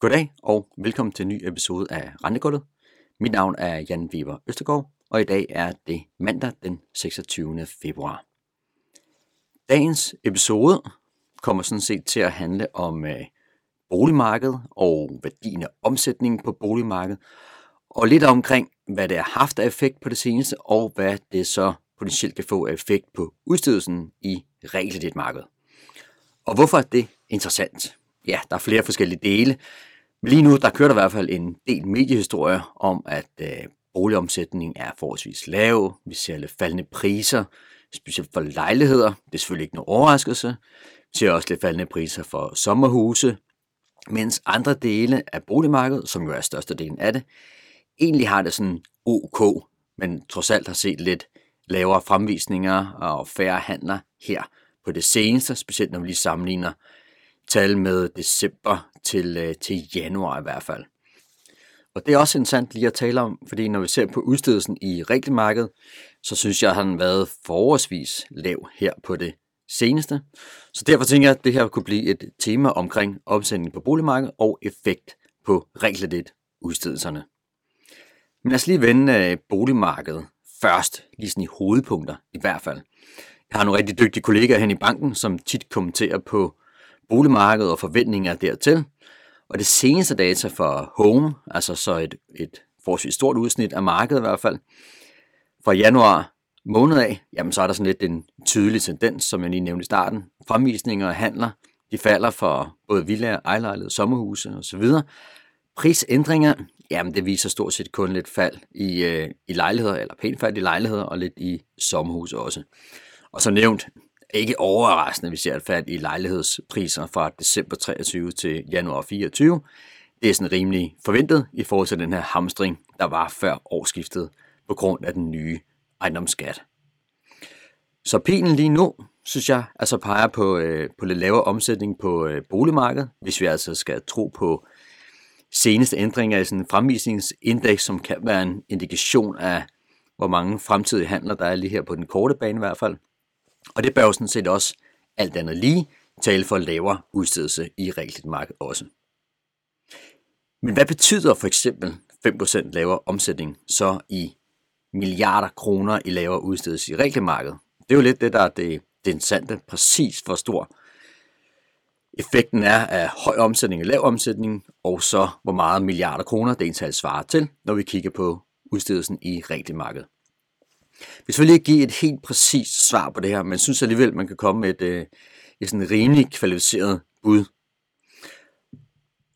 Goddag og velkommen til en ny episode af Rentegulvet. Mit navn er Jan Weber Østergaard, og i dag er det mandag den 26. februar. Dagens episode kommer sådan set til at handle om øh, boligmarkedet og værdien af omsætningen på boligmarkedet, og lidt omkring, hvad det har haft af effekt på det seneste, og hvad det så potentielt kan få af effekt på udstedelsen i realkreditmarkedet. Og hvorfor er det interessant? Ja, der er flere forskellige dele, Lige nu, der kører der i hvert fald en del mediehistorier om, at øh, boligomsætningen er forholdsvis lav. Vi ser lidt faldende priser, specielt for lejligheder. Det er selvfølgelig ikke nogen overraskelse. Vi ser også lidt faldende priser for sommerhuse, mens andre dele af boligmarkedet, som jo er størstedelen af det, egentlig har det sådan ok, men trods alt har set lidt lavere fremvisninger og færre handler her på det seneste, specielt når vi lige sammenligner tal med december til, øh, til januar i hvert fald. Og det er også interessant lige at tale om, fordi når vi ser på udstedelsen i regelmarkedet, så synes jeg, at han har været forholdsvis lav her på det seneste. Så derfor tænker jeg, at det her kunne blive et tema omkring omsætning på boligmarkedet og effekt på reglet udstedelserne. Men lad os lige vende øh, boligmarkedet først, lige sådan i hovedpunkter i hvert fald. Jeg har nogle rigtig dygtige kollegaer hen i banken, som tit kommenterer på boligmarkedet og forventninger dertil. Og det seneste data for Home, altså så et, et forholdsvis stort udsnit af markedet i hvert fald, fra januar måned af, jamen så er der sådan lidt en tydelig tendens, som jeg lige nævnte i starten. Fremvisninger og handler, de falder for både villaer, ejlejligheder, sommerhuse osv. Prisændringer, jamen det viser stort set kun lidt fald i, øh, i lejligheder, eller pænt fald i lejligheder, og lidt i sommerhuse også. Og så nævnt, ikke overraskende, vi ser et fald i lejlighedspriser fra december 23 til januar 24. Det er sådan rimelig forventet i forhold til den her hamstring, der var før årsskiftet på grund af den nye ejendomsskat. Så pilen lige nu, synes jeg, altså peger på, øh, på lidt lavere omsætning på øh, boligmarkedet, hvis vi altså skal tro på seneste ændringer i sådan en fremvisningsindeks, som kan være en indikation af, hvor mange fremtidige handler der er lige her på den korte bane i hvert fald. Og det bør jo sådan set også alt andet lige tale for lavere udstedelse i marked også. Men hvad betyder for eksempel 5% lavere omsætning så i milliarder kroner i lavere udstedelse i marked? Det er jo lidt det, der er det, det interessante, præcis hvor stor effekten er af høj omsætning og lav omsætning, og så hvor meget milliarder kroner det egentlig svarer til, når vi kigger på udstedelsen i vi selvfølgelig ikke give et helt præcist svar på det her, men synes alligevel, man kan komme med et, øh, et sådan rimelig kvalificeret bud.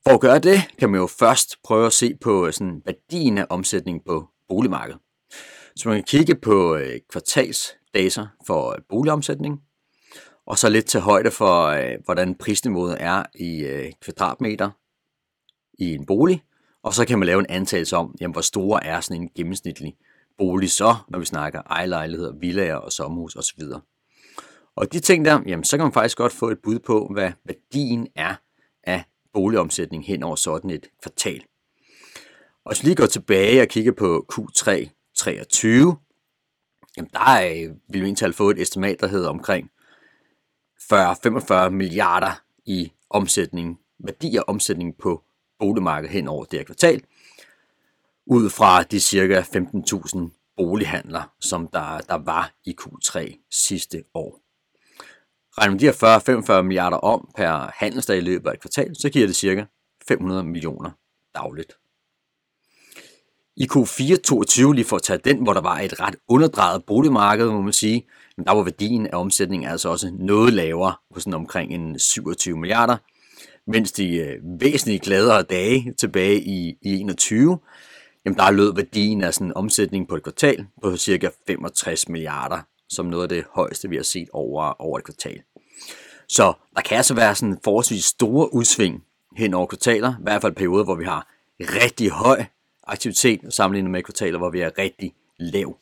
For at gøre det, kan man jo først prøve at se på øh, sådan værdien af omsætning på boligmarkedet. Så man kan kigge på øh, kvartalsdata for boligomsætning, og så lidt til højde for, hvordan prisniveauet er i kvadratmeter i en bolig, og så kan man lave en antagelse om, jamen, hvor store er sådan en gennemsnitlig bolig så, når vi snakker ejerlejligheder, villager og sommerhus osv. Og de ting der, jamen, så kan man faktisk godt få et bud på, hvad værdien er af boligomsætning hen over sådan et kvartal. Og hvis vi lige går tilbage og kigger på Q3 23, jamen der er, vil vi egentlig få et estimat, der hedder omkring 40-45 milliarder i omsætning, værdi af omsætning på boligmarkedet hen over det her kvartal ud fra de cirka 15.000 bolighandler, som der, der var i Q3 sidste år. Regner de her 40-45 milliarder om per handelsdag i løbet af et kvartal, så giver det cirka 500 millioner dagligt. I Q4 22, lige for at tage den, hvor der var et ret underdrejet boligmarked, må man sige, men der var værdien af omsætningen altså også noget lavere, på sådan omkring en 27 milliarder, mens de øh, væsentligt gladere dage tilbage i, i 21, jamen der lød værdien af sådan en omsætning på et kvartal på cirka 65 milliarder, som noget af det højeste, vi har set over, over et kvartal. Så der kan altså være sådan forholdsvis store udsving hen over kvartaler, i hvert fald perioder, hvor vi har rigtig høj aktivitet, sammenlignet med kvartaler, hvor vi har rigtig lav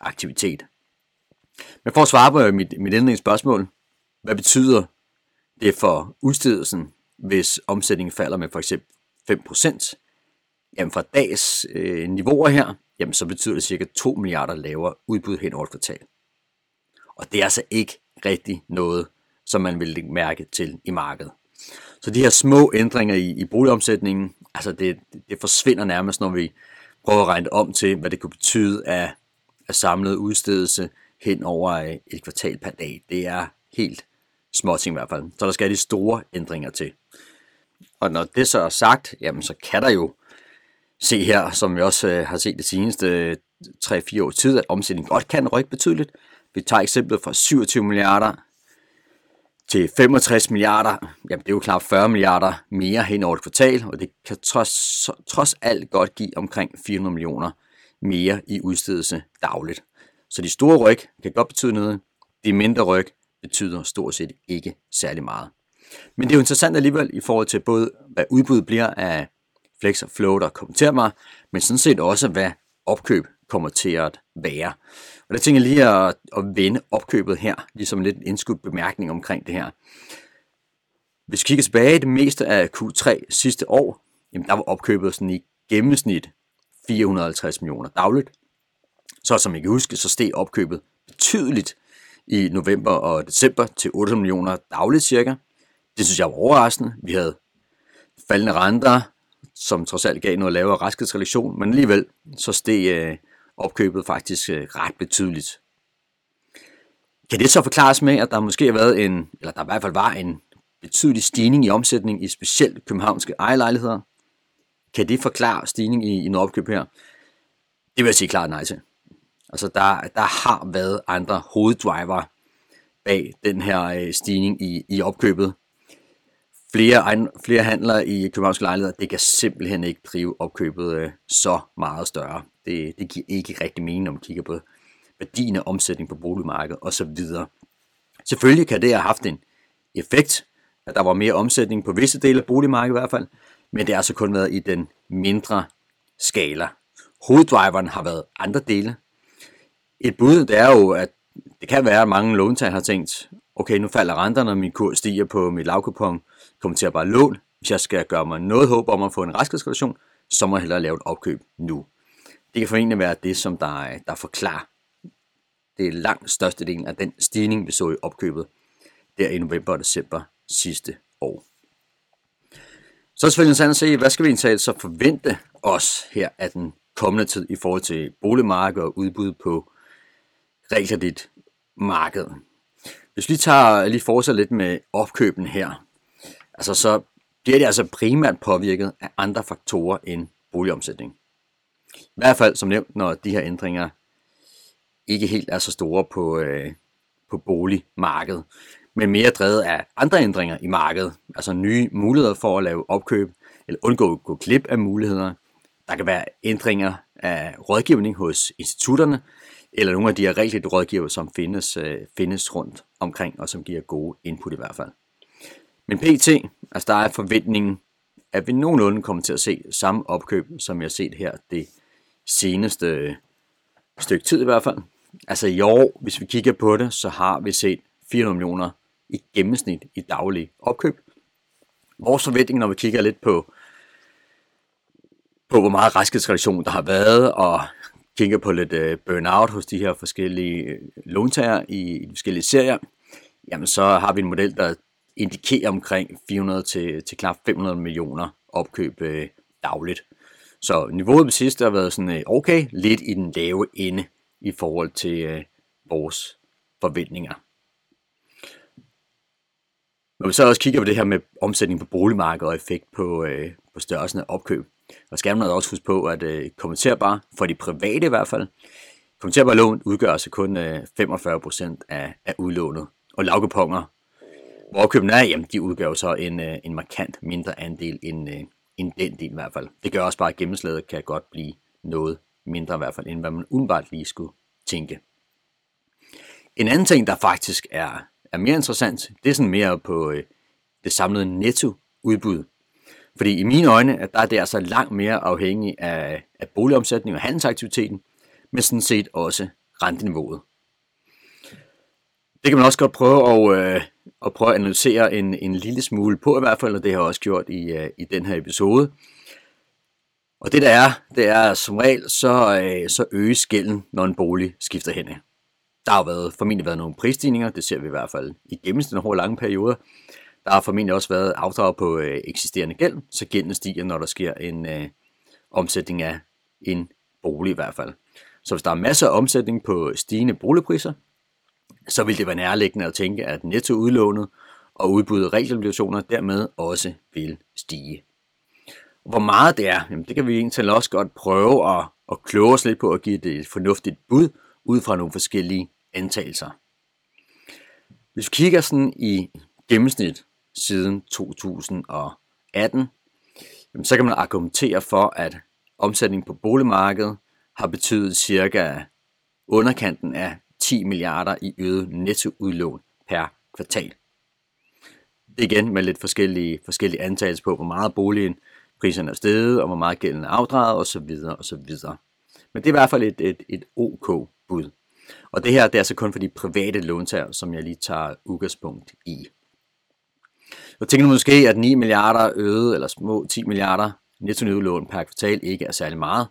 aktivitet. Men for at svare på mit, mit endelige spørgsmål, hvad betyder det for udstedelsen, hvis omsætningen falder med for eksempel 5%? Jamen fra dags øh, niveauer her, jamen så betyder det cirka 2 milliarder lavere udbud hen over et kvartal. Og det er altså ikke rigtig noget, som man vil lægge mærke til i markedet. Så de her små ændringer i, i boligomsætningen, altså det, det forsvinder nærmest, når vi prøver at regne om til, hvad det kunne betyde af, af samlet udstedelse hen over øh, et kvartal per dag. Det er helt småting i hvert fald. Så der skal de store ændringer til. Og når det så er sagt, jamen så kan der jo se her, som vi også øh, har set det seneste øh, 3-4 år tid, at omsætningen godt kan rykke betydeligt. Vi tager eksemplet fra 27 milliarder til 65 milliarder. Jamen det er jo klart 40 milliarder mere hen over et kvartal, og det kan trods, trods alt godt give omkring 400 millioner mere i udstedelse dagligt. Så de store ryg kan godt betyde noget. De mindre ryg betyder stort set ikke særlig meget. Men det er jo interessant alligevel i forhold til både, hvad udbuddet bliver af flex og float kommenterer mig, men sådan set også, hvad opkøb kommer til at være. Og der tænker jeg lige at, at vende opkøbet her, ligesom en lidt indskudt bemærkning omkring det her. Hvis vi kigger tilbage det meste af Q3 sidste år, jamen der var opkøbet sådan i gennemsnit 450 millioner dagligt. Så som I kan huske, så steg opkøbet betydeligt i november og december til 8 millioner dagligt cirka. Det synes jeg var overraskende. Vi havde faldende renter, som trods alt gav noget lavere raskhedsrelation, men alligevel så steg øh, opkøbet faktisk øh, ret betydeligt. Kan det så forklares med, at der måske har været en, eller der i hvert fald var en betydelig stigning i omsætning i specielt københavnske ejerlejligheder? Kan det forklare stigning i, i noget opkøb her? Det vil jeg sige klart nej til. Altså der, der har været andre hoveddriver bag den her øh, stigning i, i opkøbet flere, flere handler i københavnske lejligheder, det kan simpelthen ikke drive opkøbet øh, så meget større. Det, det giver ikke rigtig mening, når man kigger på værdien af omsætning på boligmarkedet osv. Selvfølgelig kan det have haft en effekt, at der var mere omsætning på visse dele af boligmarkedet i hvert fald, men det har altså kun været i den mindre skala. Hoveddriveren har været andre dele. Et bud det er jo, at det kan være, at mange låntagere har tænkt, okay, nu falder renterne, og min kurs stiger på mit lavkupon, kommer til at bare lån. Hvis jeg skal gøre mig noget håb om at få en raskhedsrelation, så må jeg hellere lave et opkøb nu. Det kan formentlig være det, som der, der forklarer det er langt største del af den stigning, vi så i opkøbet der i november og december sidste år. Så er det selvfølgelig interessant at se, hvad skal vi egentlig så forvente os her af den kommende tid i forhold til boligmarkedet og udbud på realkreditmarkedet. Hvis vi tager lige fortsætter lidt med opkøben her, altså så bliver det altså primært påvirket af andre faktorer end boligomsætning. I hvert fald som nævnt, når de her ændringer ikke helt er så store på, øh, på boligmarkedet, men mere drevet af andre ændringer i markedet, altså nye muligheder for at lave opkøb, eller undgå at gå klip af muligheder. Der kan være ændringer af rådgivning hos institutterne, eller nogle af de her regeligt rådgiver, som findes, øh, findes rundt omkring, og som giver gode input i hvert fald. Men PT, altså der er forventningen, at vi nogenlunde kommer til at se samme opkøb, som jeg har set her det seneste stykke tid i hvert fald. Altså i år, hvis vi kigger på det, så har vi set 400 millioner i gennemsnit i daglig opkøb. Vores forventning, når vi kigger lidt på, på hvor meget raskhedsreduktion der har været, og kigger på lidt øh, burnout hos de her forskellige øh, låntager i, i de forskellige serier, jamen så har vi en model, der indikerer omkring 400 til, til knap 500 millioner opkøb øh, dagligt. Så niveauet på sidste har været sådan øh, okay, lidt i den lave ende i forhold til øh, vores forventninger. Når vi så også kigger på det her med omsætning på boligmarkedet og effekt på, øh, på størrelsen af opkøb, og skal man også huske på, at øh, kommenterbare, for de private i hvert fald, kommenterbare lån udgør altså kun øh, 45% af, af udlånet. Og lavkuponger, hvor København, jamen, de udgør så en, øh, en markant mindre andel end, øh, end den del i hvert fald. Det gør også bare, at gennemslaget kan godt blive noget mindre i hvert fald, end hvad man umiddelbart lige skulle tænke. En anden ting, der faktisk er, er mere interessant, det er sådan mere på øh, det samlede netto udbud fordi i mine øjne, at der er det altså langt mere afhængig af, af boligomsætning og handelsaktiviteten, men sådan set også renteniveauet. Det kan man også godt prøve at, øh, at prøve at analysere en, en lille smule på i hvert fald, og det har jeg også gjort i, øh, i den her episode. Og det der er, det er som regel, så, øh, så øges gælden, når en bolig skifter hen. Der har været, formentlig været nogle prisstigninger, det ser vi i hvert fald i gennemsnit over lange perioder. Der har formentlig også været afdrag på øh, eksisterende gæld, så gælden stiger, når der sker en øh, omsætning af en bolig i hvert fald. Så hvis der er masser af omsætning på stigende boligpriser, så vil det være nærliggende at tænke, at nettoudlånet og udbuddet af realobligationer dermed også vil stige. Hvor meget det er, jamen det kan vi egentlig også godt prøve at, at kloge os lidt på at give det et fornuftigt bud ud fra nogle forskellige antagelser. Hvis vi kigger sådan i gennemsnit siden 2018, jamen så kan man argumentere for, at omsætningen på boligmarkedet har betydet cirka underkanten af 10 milliarder i øget nettoudlån per kvartal. Det er igen med lidt forskellige, forskellige antagelser på, hvor meget boligen priserne er steget, og hvor meget gælden er afdraget osv. osv. Men det er i hvert fald et, et, et OK bud. Og det her det er altså kun for de private låntager, som jeg lige tager udgangspunkt i. Jeg tænker måske, at 9 milliarder øget, eller små 10 milliarder netto per kvartal ikke er særlig meget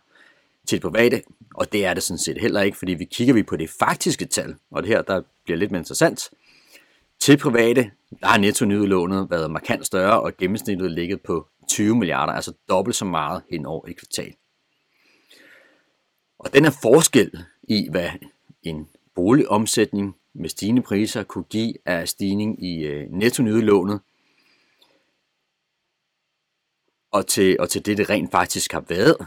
til det private, og det er det sådan set heller ikke, fordi vi kigger vi på det faktiske tal, og det her der bliver lidt mere interessant. Til private, der har netto været markant større, og gennemsnittet ligget på 20 milliarder, altså dobbelt så meget hen over et kvartal. Og den er forskel i, hvad en boligomsætning med stigende priser kunne give af stigning i øh, netto og til, og til det, det rent faktisk har været,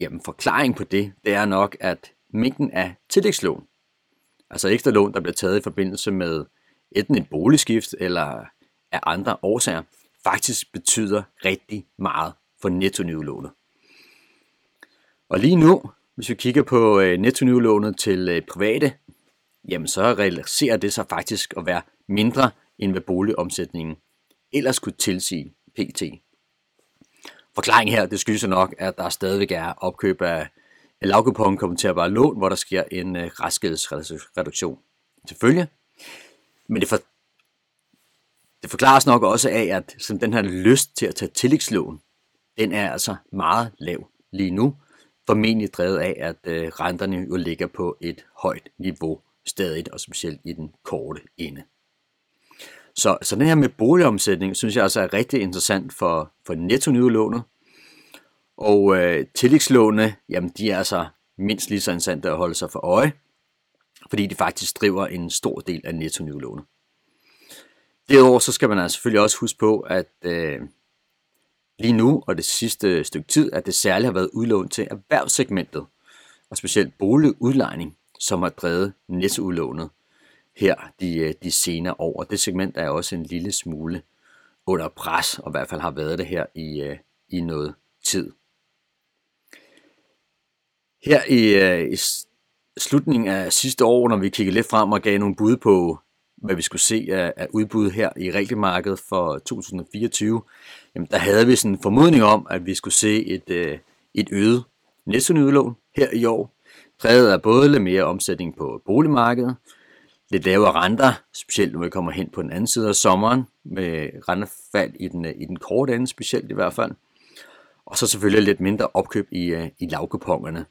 jamen forklaring på det, det er nok, at mængden af tillægslån, altså ekstra lån, der bliver taget i forbindelse med enten et boligskift eller af andre årsager, faktisk betyder rigtig meget for netto Og lige nu, hvis vi kigger på øh, netto til øh, private, jamen så realiserer det sig faktisk at være mindre end hvad boligomsætningen ellers kunne tilsige pt forklaring her, det skyldes nok, at der stadigvæk er opkøb af lavkupon kommenterbare lån, hvor der sker en øh, restgældsreduktion følge. Men det, for, det forklares nok også af, at som den her lyst til at tage tillægslån, den er altså meget lav lige nu. Formentlig drevet af, at øh, renterne jo ligger på et højt niveau stadig, og specielt i den korte ende. Så, så den her med boligomsætning, synes jeg altså er rigtig interessant for, for netto Og øh, tillægslåne, jamen de er altså mindst lige så interessante at holde sig for øje, fordi de faktisk driver en stor del af netto Derudover så skal man altså selvfølgelig også huske på, at øh, lige nu og det sidste stykke tid, at det særligt har været udlånt til erhvervssegmentet, og specielt boligudlejning, som har drevet nettoudlånet her de, øh, de senere år. Det segment er også en lille smule under pres, og i hvert fald har været det her i, øh, i noget tid. Her i, øh, i slutningen af sidste år, når vi kiggede lidt frem og gav nogle bud på, hvad vi skulle se af, af udbud her i regelmarkedet for 2024, jamen der havde vi sådan en formodning om, at vi skulle se et, et øget nettonydlån her i år, præget af både lidt mere omsætning på boligmarkedet, lidt lavere renter, specielt når vi kommer hen på den anden side af sommeren, med rentefald i den, i den korte ende specielt i hvert fald, og så selvfølgelig lidt mindre opkøb i, øh, i lavkupongerne.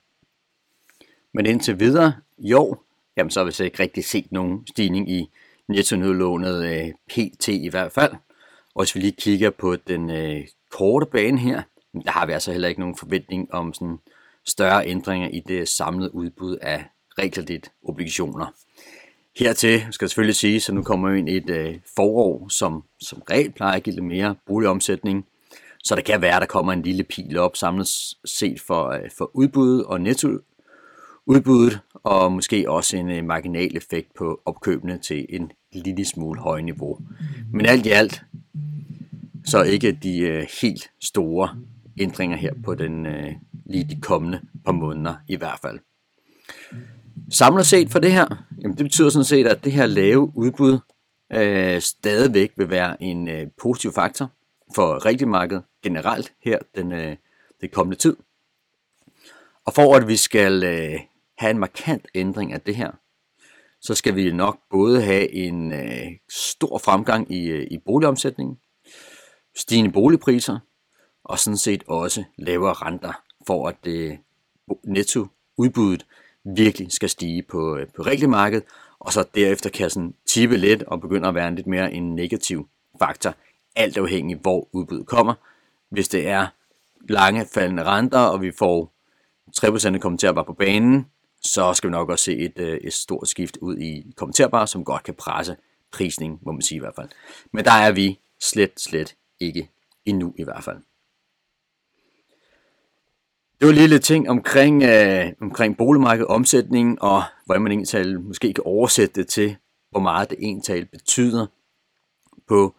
Men indtil videre jo, jamen så har vi så ikke rigtig set nogen stigning i nettonødlånet øh, PT i hvert fald. Og hvis vi lige kigger på den øh, korte bane her, der har vi altså heller ikke nogen forventning om sådan større ændringer i det samlede udbud af realkreditobligationer. obligationer. Hertil skal jeg selvfølgelig sige, at nu kommer vi ind i et øh, forår, som, som regel plejer at give lidt mere boligomsætning. Så det kan være, at der kommer en lille pil op samlet set for, øh, for udbud og netto udbuddet, og måske også en øh, marginal effekt på opkøbene til en lille smule høj niveau. Men alt i alt, så ikke de øh, helt store ændringer her på den øh, lige de kommende par måneder i hvert fald. Samlet set for det her, jamen det betyder sådan set, at det her lave udbud øh, stadigvæk vil være en øh, positiv faktor for rigtig markedet generelt her den, øh, den kommende tid. Og for at vi skal øh, have en markant ændring af det her, så skal vi nok både have en øh, stor fremgang i, øh, i boligomsætningen, stigende boligpriser, og sådan set også lavere renter, for at øh, netto udbuddet virkelig skal stige på, øh, på marked, og så derefter kan sådan tippe lidt og begynde at være en lidt mere en negativ faktor, alt afhængig hvor udbuddet kommer. Hvis det er lange faldende renter, og vi får 3% kommenterbare på banen, så skal vi nok også se et, øh, et stort skift ud i kommenterbare, som godt kan presse prisning, må man sige i hvert fald. Men der er vi slet, slet ikke endnu i hvert fald. Det var lige lidt ting omkring, øh, omkring boligmarkedet, omsætning og hvordan man egentlig måske kan oversætte det til, hvor meget det ental betyder på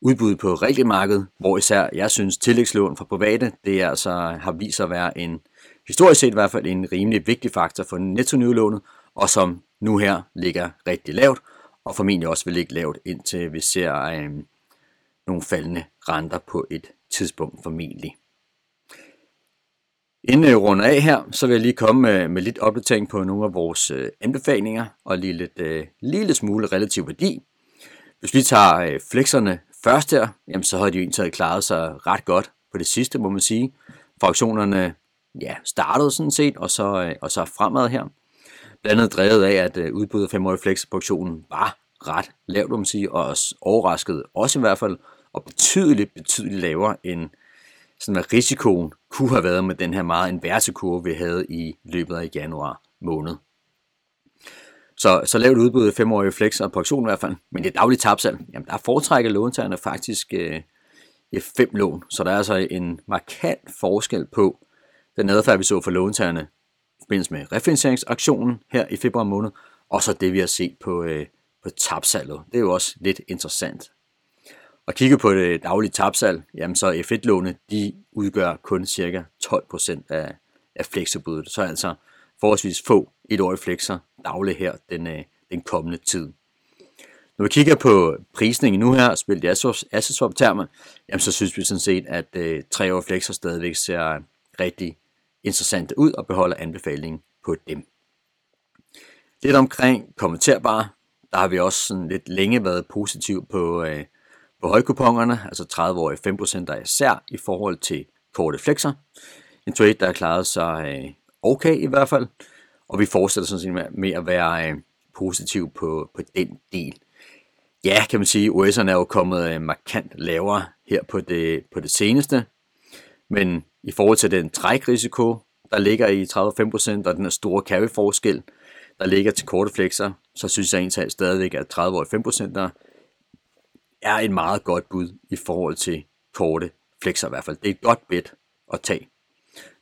udbuddet på regelmarkedet, hvor især jeg synes tillægslån fra private, det er altså, har vist sig at være en, historisk set i hvert fald, en rimelig vigtig faktor for netto og som nu her ligger rigtig lavt, og formentlig også vil ligge lavt, indtil vi ser øh, nogle faldende renter på et tidspunkt formentlig. Inden jeg runder af her, så vil jeg lige komme med, med lidt opdatering på nogle af vores øh, anbefalinger og lige lidt øh, lille smule relativ værdi. Hvis vi tager øh, flexerne først her, jamen, så har de jo egentlig klaret sig ret godt på det sidste, må man sige. Fraktionerne ja, startede sådan set, og så, øh, og så fremad her. Blandt andet drevet af, at øh, udbuddet af 5-årige flexproduktionen var ret lavt, må man sige, og også overrasket også i hvert fald, og betydeligt, betydeligt lavere end sådan at risikoen kunne have været med den her meget inverse kurve, vi havde i løbet af januar måned. Så, så lavt udbud af 5-årige flex og på i hvert fald. Men det daglige tabsal, jamen der foretrækker låntagerne faktisk øh, F5 lån. Så der er altså en markant forskel på den adfærd, vi så for låntagerne i forbindelse med refinansieringsaktionen her i februar måned, og så det, vi har set på, øh, på tabsalget. Det er jo også lidt interessant. Og kigger på det daglige tabsal, jamen så F1-låne, de udgør kun cirka 12% af, af flexudbuddet. Så altså forholdsvis få et-årige flexer dagligt her den, øh, den kommende tid. Når vi kigger på prisningen nu her, spillet i Asseswap-termer, jamen så synes vi sådan set, at øh, tre år flexer stadigvæk ser rigtig interessante ud og beholder anbefalingen på dem. Lidt omkring kommenterbare, der har vi også sådan lidt længe været positiv på, øh, på højkupongerne, altså 30-årige 5% der især i forhold til korte flexer. En trade, der har klaret sig øh, okay i hvert fald, og vi fortsætter sådan set med, at være øh, positiv på, på den del. Ja, kan man sige, US'erne er jo kommet øh, markant lavere her på det, på det seneste, men i forhold til den trækrisiko, der ligger i 30-5% og den her store carry-forskel, der ligger til korte flexer, så synes jeg egentlig stadigvæk, at 30 år 5% der er et meget godt bud i forhold til korte flexer i hvert fald. Det er et godt bet at tage.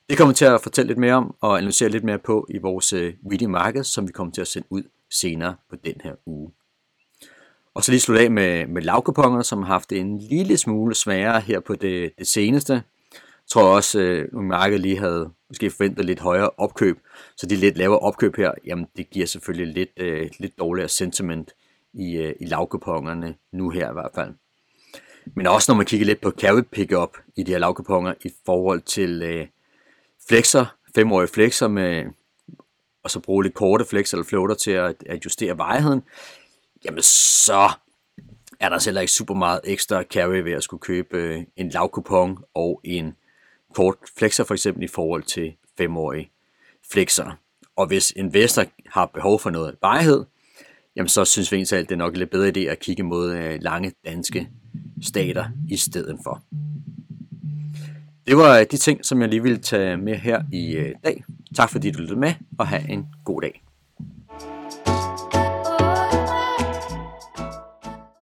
Det kommer til at fortælle lidt mere om og analysere lidt mere på i vores øh, market, marked, som vi kommer til at sende ud senere på den her uge. Og så lige slutte af med, med lavkuponger, som har haft en lille smule sværere her på det, det seneste. Jeg tror også, øh, at øh, markedet lige havde måske forventet lidt højere opkøb, så de lidt lavere opkøb her, jamen det giver selvfølgelig lidt, øh, lidt dårligere sentiment i, øh, i lavkupongerne nu her i hvert fald. Men også når man kigger lidt på carry pickup i de her lavkuponger i forhold til øh, flexer, femårige flexer med, og så bruge lidt korte flex eller floater til at, at justere vejheden, jamen så er der selv ikke super meget ekstra carry ved at skulle købe øh, en lavkupon og en kort flexer for eksempel i forhold til femårige flexer. Og hvis investor har behov for noget vejhed, jamen så synes vi egentlig, at det er nok en lidt bedre idé at kigge mod øh, lange danske stater i stedet for. Det var øh, de ting, som jeg lige ville tage med her i øh, dag. Tak fordi du lyttede med, og have en god dag.